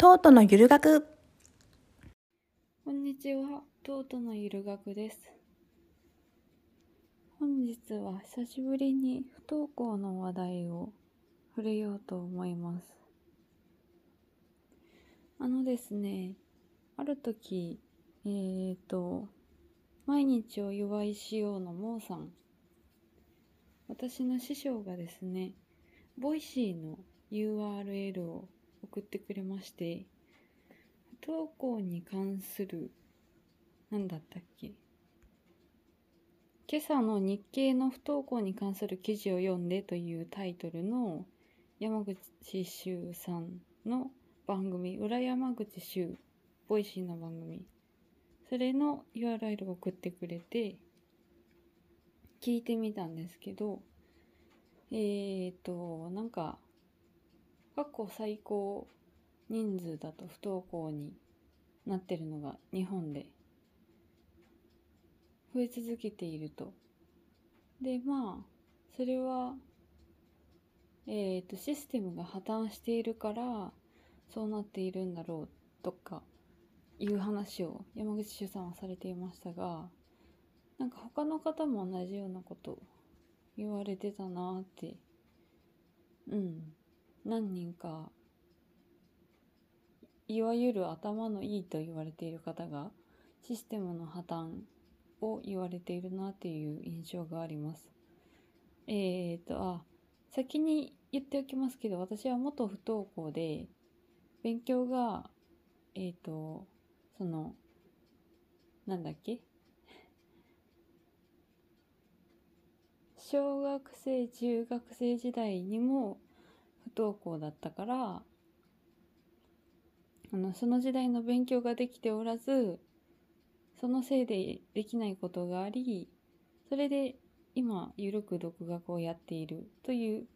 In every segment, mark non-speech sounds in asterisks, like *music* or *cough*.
トートのゆる学こんにちは、トートのゆる学です。本日は久しぶりに不登校の話題を触れようと思います。あのですね、ある時、えーと、毎日お祝いしようのモーさん。私の師匠がですね、Voicy の URL を送ってくれまして、不登校に関する、何だったっけ？今朝の日経の不登校に関する記事を読んでというタイトルの山口周さんの番組、裏山口周、 Voicy の番組、それの URL を送ってくれて、聞いてみたんですけど、えーと、なんか、過去最高人数だと不登校になってるのが日本で増え続けていると。で、まあ、それは、えっ、と、システムが破綻しているから、そうなっているんだろうとか、いう話を山口周さんはされていましたが、なんか他の方も同じようなこと言われてたなーって、うん、何人かいわゆる頭のいいと言われている方がシステムの破綻を言われているなっていう印象があります。えーと、あ、先に言っておきますけど、私は元不登校で、勉強が、えーと、その、なんだっけ？小学生、中学生時代にも不登校だったから、あの、その時代の勉強ができておらず、そのせいでできないことがあり、それで今、ゆるく独学をやっているという。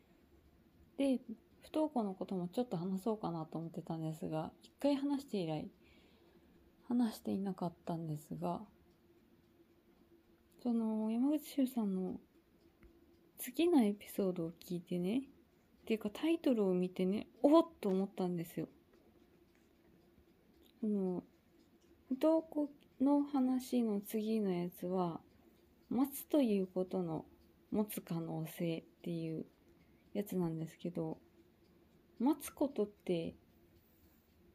で、不登校のこともちょっと話そうかなと思ってたんですが、一回話して以来、話していなかったんですが、その、山口周さんの次のエピソードを聞いてね、っていうかタイトルを見てね、おっと思ったんですよ。その、不登校の話の次のやつは、待つということの持つ可能性っていうやつなんですけど、待つことって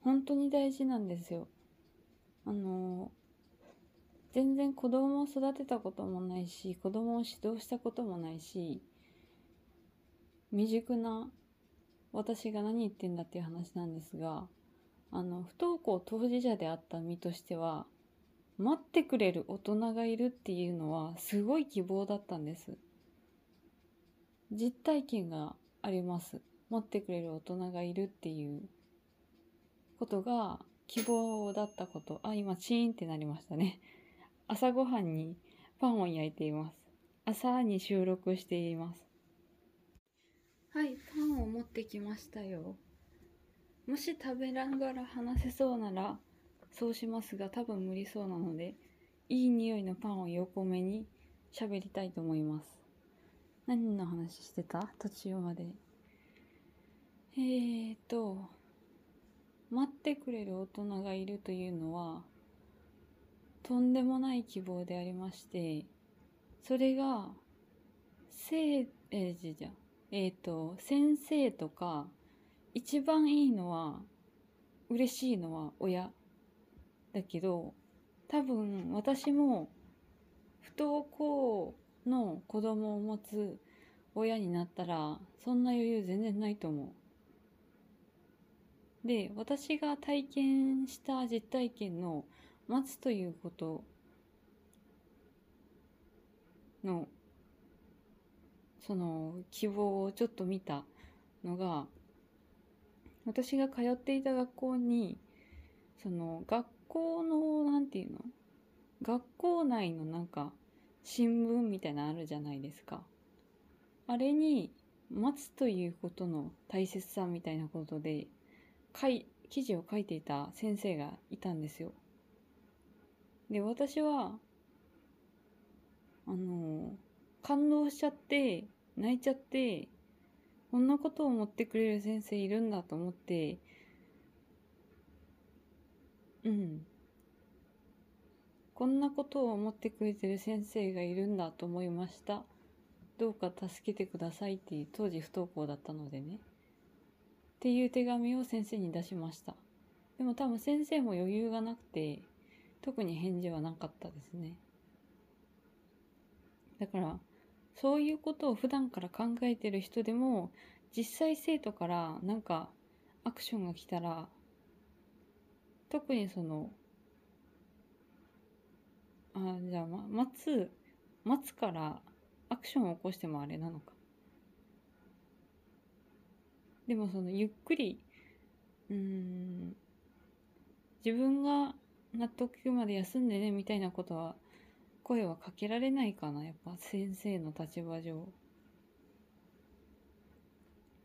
本当に大事なんですよ。あの、全然子供を育てたこともないし、子供を指導したこともないし、未熟な私が何言ってんだっていう話なんですが、あの、不登校当事者であった身としては、待ってくれる大人がいるっていうのはすごい希望だったんです。実体験があります。待ってくれる大人がいるっていうことが希望だったこと。あ、今チーンってなりましたね。朝ごはんにパンを焼いています。朝に収録しています。はい、パンを持ってきましたよ。もし食べながら話せそうならそうしますが多分無理そうなのでいい匂いのパンを横目に喋りたいと思います。何の話してた？途中まで。えーと待ってくれる大人がいるというのはとんでもない希望でありましてそれが生え、じゃ。えーと先生とか一番いいのは嬉しいのは親だけど多分私も不登校の子供を持つ親になったらそんな余裕全然ないと思う。で私が体験した実体験の待つということのその希望をちょっと見たのが私が通っていた学校にその学校のなんていうの？学校内のなんか新聞みたいなのあるじゃないですか。あれに待つということの大切さみたいなことで書い記事を書いていた先生がいたんですよ。で私はあの感動しちゃって泣いちゃってこんなことを思ってくれる先生いるんだと思ってうん。こんなことを思ってくれてる先生がいるんだと思いました。どうか助けてくださいっていう当時不登校だったのでね。っていう手紙を先生に出しました。でも多分先生も余裕がなくて特に返事はなかったですね。だからそういうことを普段から考えてる人でも実際生徒からなんかアクションが来たら特にそのあじゃあ、ま、待つ待つからアクションを起こしてもあれなのか。でもそのゆっくりうん自分が納得いくまで休んでねみたいなことは声はかけられないかなやっぱ先生の立場上。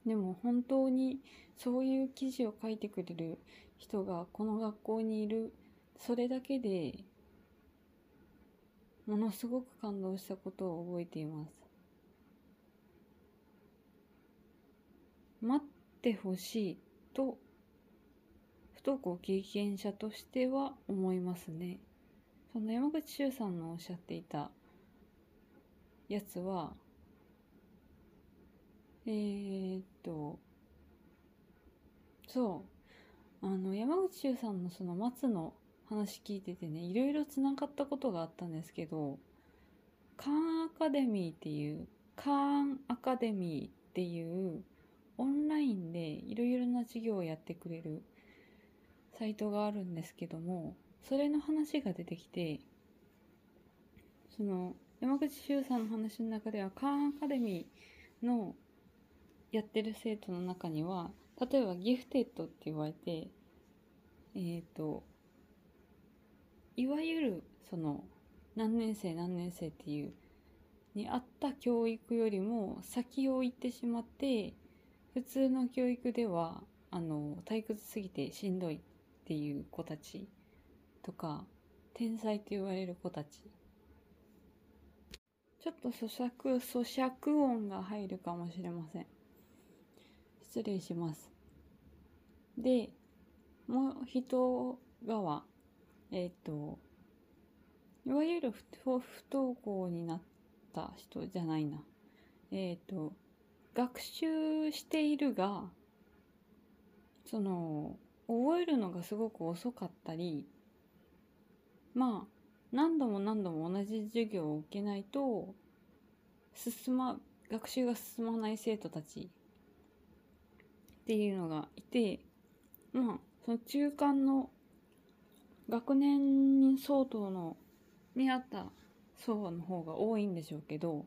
でも本当にそういう記事を書いてくれる人がこの学校にいるそれだけでものすごく感動したことを覚えています。待ってほしいと不登校経験者としては思いますね。その山口周さんのおっしゃっていたやつはえー、っとそう。あの山口周さんのその松の話聞いててねいろいろつながったことがあったんですけどカーンアカデミーっていうカーンアカデミーっていうオンラインでいろいろな授業をやってくれるサイトがあるんですけどもそれの話が出てきてその山口周さんの話の中ではカーンアカデミーのやってる生徒の中には例えばギフテッドって言われてえっ、ー、といわゆるその何年生何年生っていうに合った教育よりも先を行ってしまって普通の教育ではあの退屈すぎてしんどいっていう子たち。とか天才と言われる子たち。ちょっと咀嚼咀嚼音が入るかもしれません。失礼します。でもう人側えっ、ー、と、いわゆる不登校になった人じゃないな。えっ、ー、と、学習しているが、その、覚えるのがすごく遅かったり、まあ、何度も何度も同じ授業を受けないと、進ま、学習が進まない生徒たちっていうのがいて、まあ、その中間の学年相当のにあった層の方が多いんでしょうけど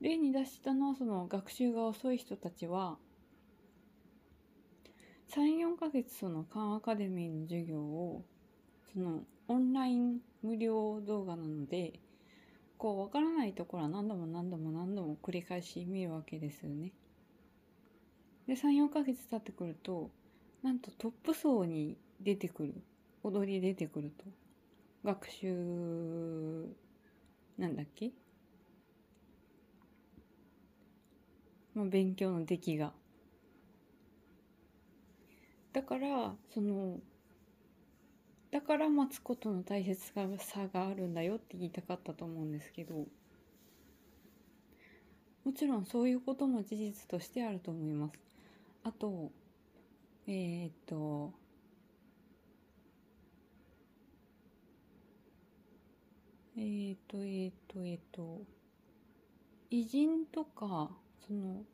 例に出したのはその学習が遅い人たちは34ヶ月そのカンアカデミーの授業をそのオンライン無料動画なのでこう分からないところは何度も何度も何度も繰り返し見るわけですよね。で34ヶ月経ってくるとなんとトップ層に出てくる踊り出てくると学習なんだっけ？まあ、勉強の出来が。だからそのだから待つことの大切さがあるんだよって言いたかったと思うんですけどもちろんそういうことも事実としてあると思います。あとえー、っとえっ、と、えっ、と、えっ、と、偉人とか、その、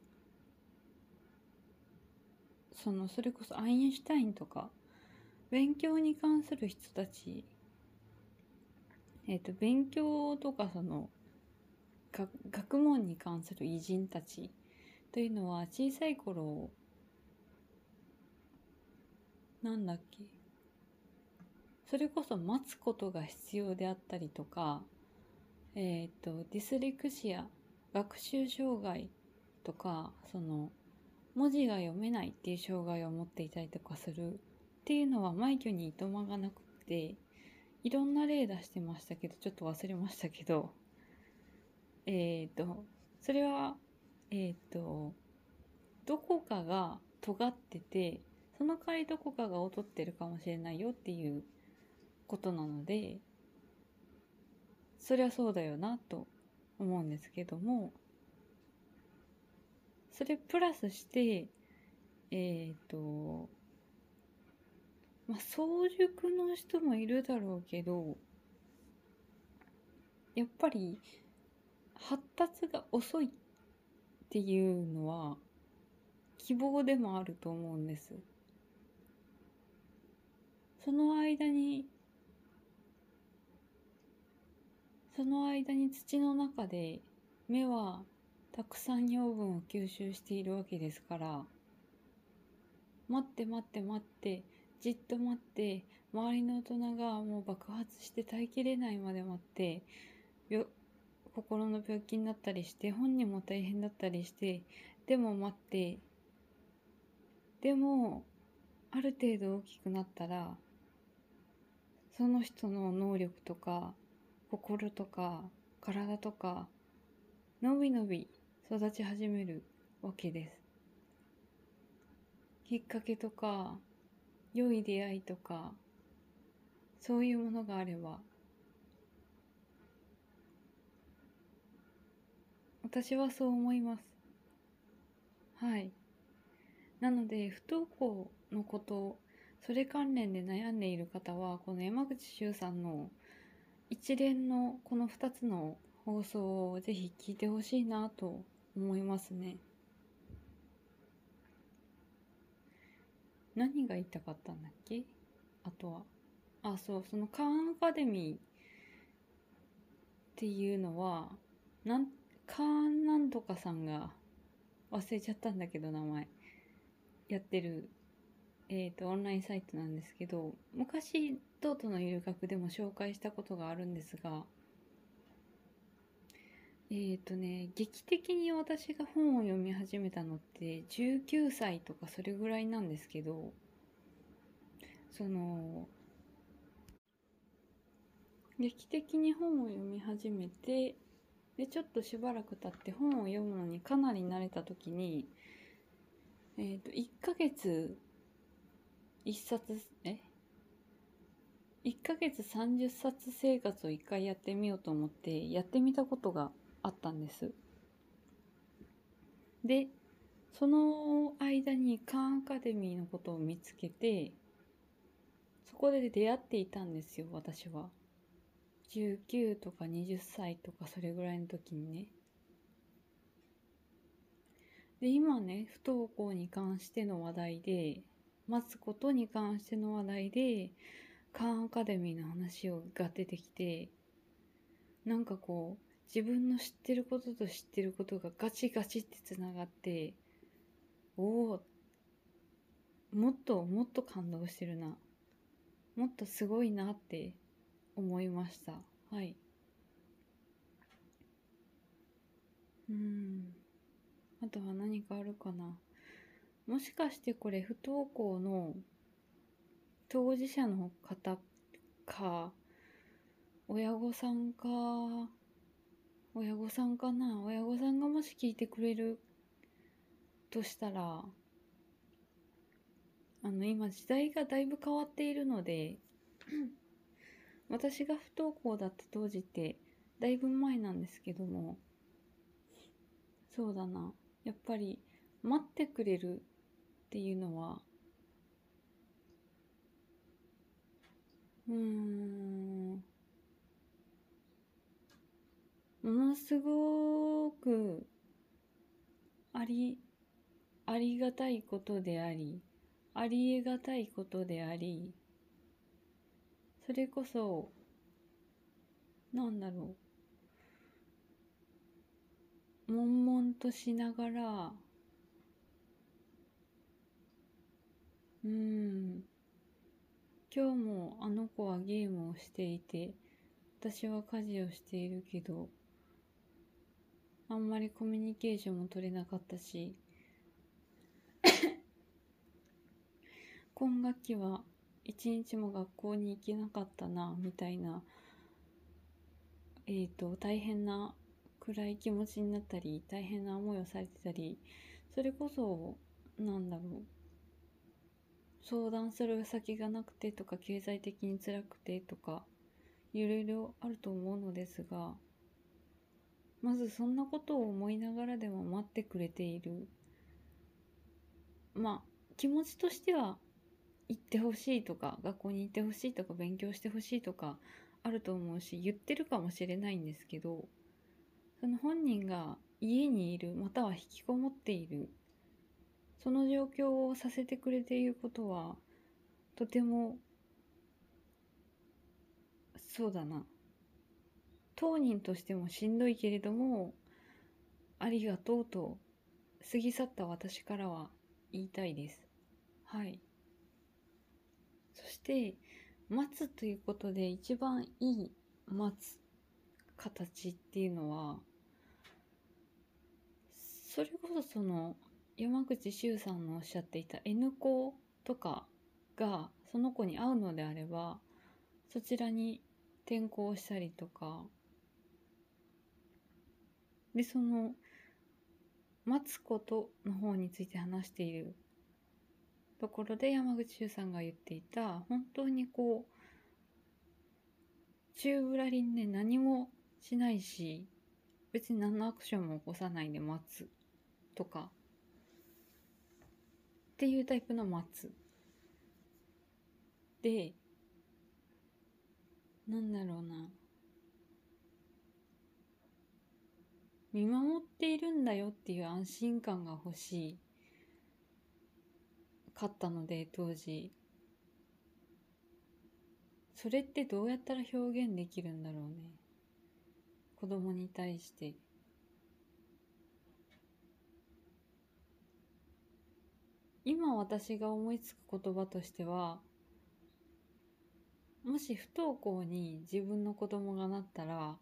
その、それこそアインシュタインとか、勉強に関する人たち、えっ、と、勉強とか、その、学問に関する偉人たちというのは小さい頃なんだっけそれこそ待つことが必要であったりとか、えっ、ー、と、ディスレクシア、学習障害とか、その、文字が読めないっていう障害を持っていたりとかするっていうのは枚挙にいとまがなくて、いろんな例出してましたけど、ちょっと忘れましたけど、えっ、ー、と、それは、えっ、ー、と、どこかが尖ってて、その代わりどこかが劣ってるかもしれないよっていうことなのでそりゃそうだよなと思うんですけどもそれプラスしてえっ、ー、とまあ早熟の人もいるだろうけどやっぱり発達が遅いっていうのは希望でもあると思うんです。その間にその間に土の中で芽はたくさん養分を吸収しているわけですから待って待って待ってじっと待って周りの大人がもう爆発して耐えきれないまで待って心の病気になったりして本人も大変だったりしてでも待ってでもある程度大きくなったらその人の能力とか心とか体とかのびのび育ち始めるわけです。きっかけとか良い出会いとかそういうものがあれば私はそう思います。はい。なので不登校のことそれ関連で悩んでいる方はこの山口周さんの一連のこの2つの放送をぜひ聞いてほしいなと思いますね。何が言いたかったんだっけ？あとは。あ、そう、そのカーンアカデミーっていうのは、なん、カーンなんとかさんが忘れちゃったんだけど名前。やってる、えっ、ー、と、オンラインサイトなんですけど、昔、トートの遊学でも紹介したことがあるんですが、えっ、とね、劇的に私が本を読み始めたのって19歳とかそれぐらいなんですけど、その、劇的に本を読み始めて、で、ちょっとしばらく経って本を読むのにかなり慣れた時に、えっ、ー、と、1ヶ月、1冊、え？1ヶ月30冊生活を1回やってみようと思ってやってみたことがあったんです。で、その間にカーンアカデミーのことを見つけて、そこで出会っていたんですよ、私は。19とか20歳とかそれぐらいの時にね。で、今ね、不登校に関しての話題で、待つことに関しての話題で、カーンアカデミーの話をが出てきて、なんかこう、自分の知ってることと知ってることがガチガチってつながっておおもっともっと感動してるな。もっとすごいなって思いました。はい。うん。あとは何かあるかな。もしかしてこれ不登校の当事者の方か親御さんか親御さんかな？親御さんがもし聞いてくれるとしたらあの今時代がだいぶ変わっているので *coughs* 私が不登校だった当時ってだいぶ前なんですけどもそうだな。やっぱり待ってくれるっていうのはうーん。ものすごくあり、ありがたいことであり、あり得がたいことであり、それこそ、なんだろう、悶々としながら、うん、今日もあの子はゲームをしていて、私は家事をしているけど、あんまりコミュニケーションも取れなかったし *coughs* 今学期は一日も学校に行けなかったなみたいなえっ、ー、と大変な暗い気持ちになったり大変な思いをされてたりそれこそなんだろう相談する先がなくてとか経済的に辛くてとかいろいろあると思うのですがまずそんなことを思いながらでも待ってくれている。まあ気持ちとしては行ってほしいとか学校に行ってほしいとか勉強してほしいとかあると思うし言ってるかもしれないんですけどその本人が家にいるまたは引きこもっているその状況をさせてくれていることはとてもそうだな。当人としてもしんどいけれどもありがとうと過ぎ去った私からは言いたいです。はい。そして待つということで一番いい待つ形っていうのはそれこそその山口周さんのおっしゃっていた N 子とかがその子に会うのであればそちらに転校したりとかでその待つことの方について話しているところで山口周さんが言っていた本当にこう宙ぶらりんね何もしないし別に何のアクションも起こさないで待つとかっていうタイプの待つ。でなんだろうな。見守っているんだよっていう安心感が欲しい。かったので当時。それってどうやったら表現できるんだろうね。子供に対して。今私が思いつく言葉としてはもし不登校に自分の子供がなったら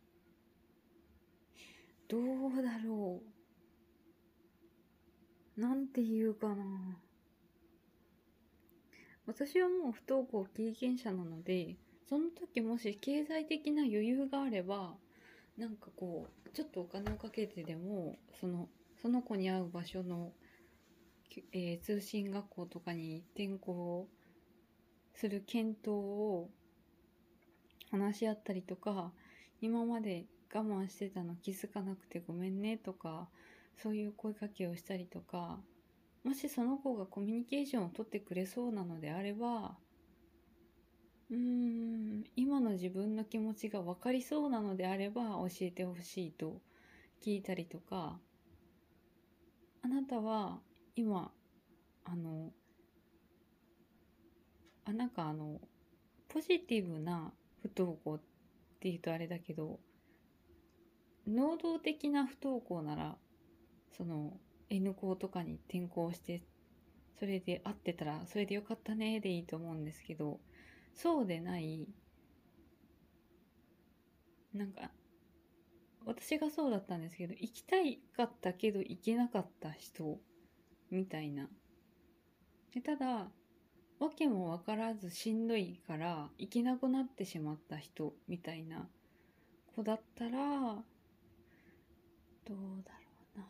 どうだろう。なんて言うかな。私はもう不登校経験者なのでその時もし経済的な余裕があればなんかこうちょっとお金をかけてでもそのその子に会う場所のえー、通信学校とかに転校する検討を話し合ったりとか今まで我慢してたの気づかなくてごめんねとかそういう声かけをしたりとかもしその子がコミュニケーションをとってくれそうなのであればうーん今の自分の気持ちが分かりそうなのであれば教えてほしいと聞いたりとかあなたは今あのあなんかあのポジティブな不登校っていうとあれだけど能動的な不登校ならその N 校とかに転校してそれで会ってたらそれでよかったねでいいと思うんですけどそうでないなんか私がそうだったんですけど行きたいかったけど行けなかった人みたいな。でただ、わけもわからずしんどいから行けなくなってしまった人みたいな子だったら、どうだろうな。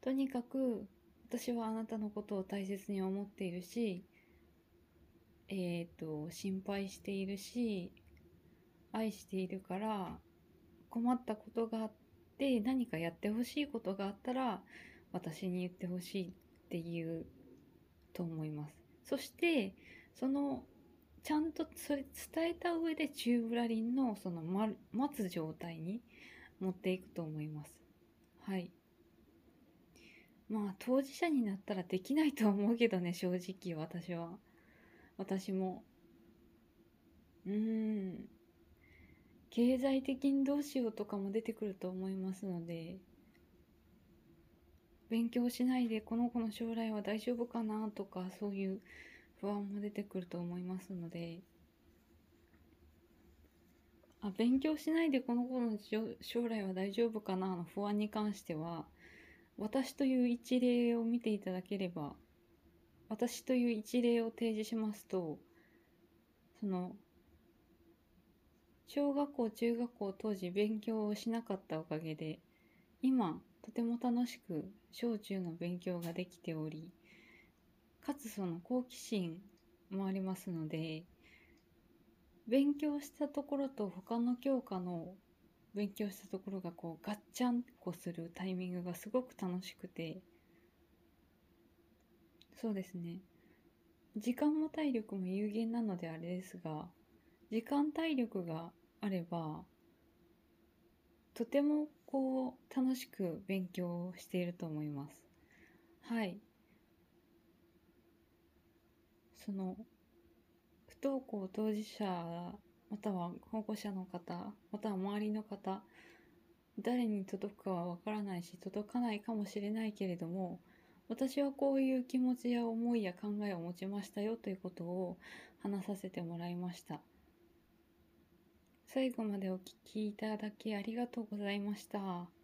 とにかく、私はあなたのことを大切に思っているし、えっ、ー、と、心配しているし、愛しているから、困ったことがあって、何かやってほしいことがあったら、私に言ってほしいっていうと思います。そしてそのちゃんとそれ伝えた上でチューブラリンのその、待つ状態に持っていくと思います。はい。まあ当事者になったらできないと思うけどね正直私は。私も。うーん。経済的にどうしようとかも出てくると思いますので勉強しないでこの子の将来は大丈夫かなとかそういう不安も出てくると思いますのであ勉強しないでこの子の将来は大丈夫かな？の不安に関しては私という一例を見ていただければ私という一例を提示しますとその小学校中学校当時勉強をしなかったおかげで今とても楽しく小中の勉強ができておりかつその好奇心もありますので勉強したところと他の教科の勉強したところがこうガッチャンコするタイミングがすごく楽しくて。そうですね。時間も体力も有限なのであれですが時間体力があればとてもこう楽しく勉強していると思います。はい。その不登校当事者または保護者の方または周りの方誰に届くかはわからないし届かないかもしれないけれども私はこういう気持ちや思いや考えを持ちましたよということを話させてもらいました最後までお聞きいただきありがとうございました。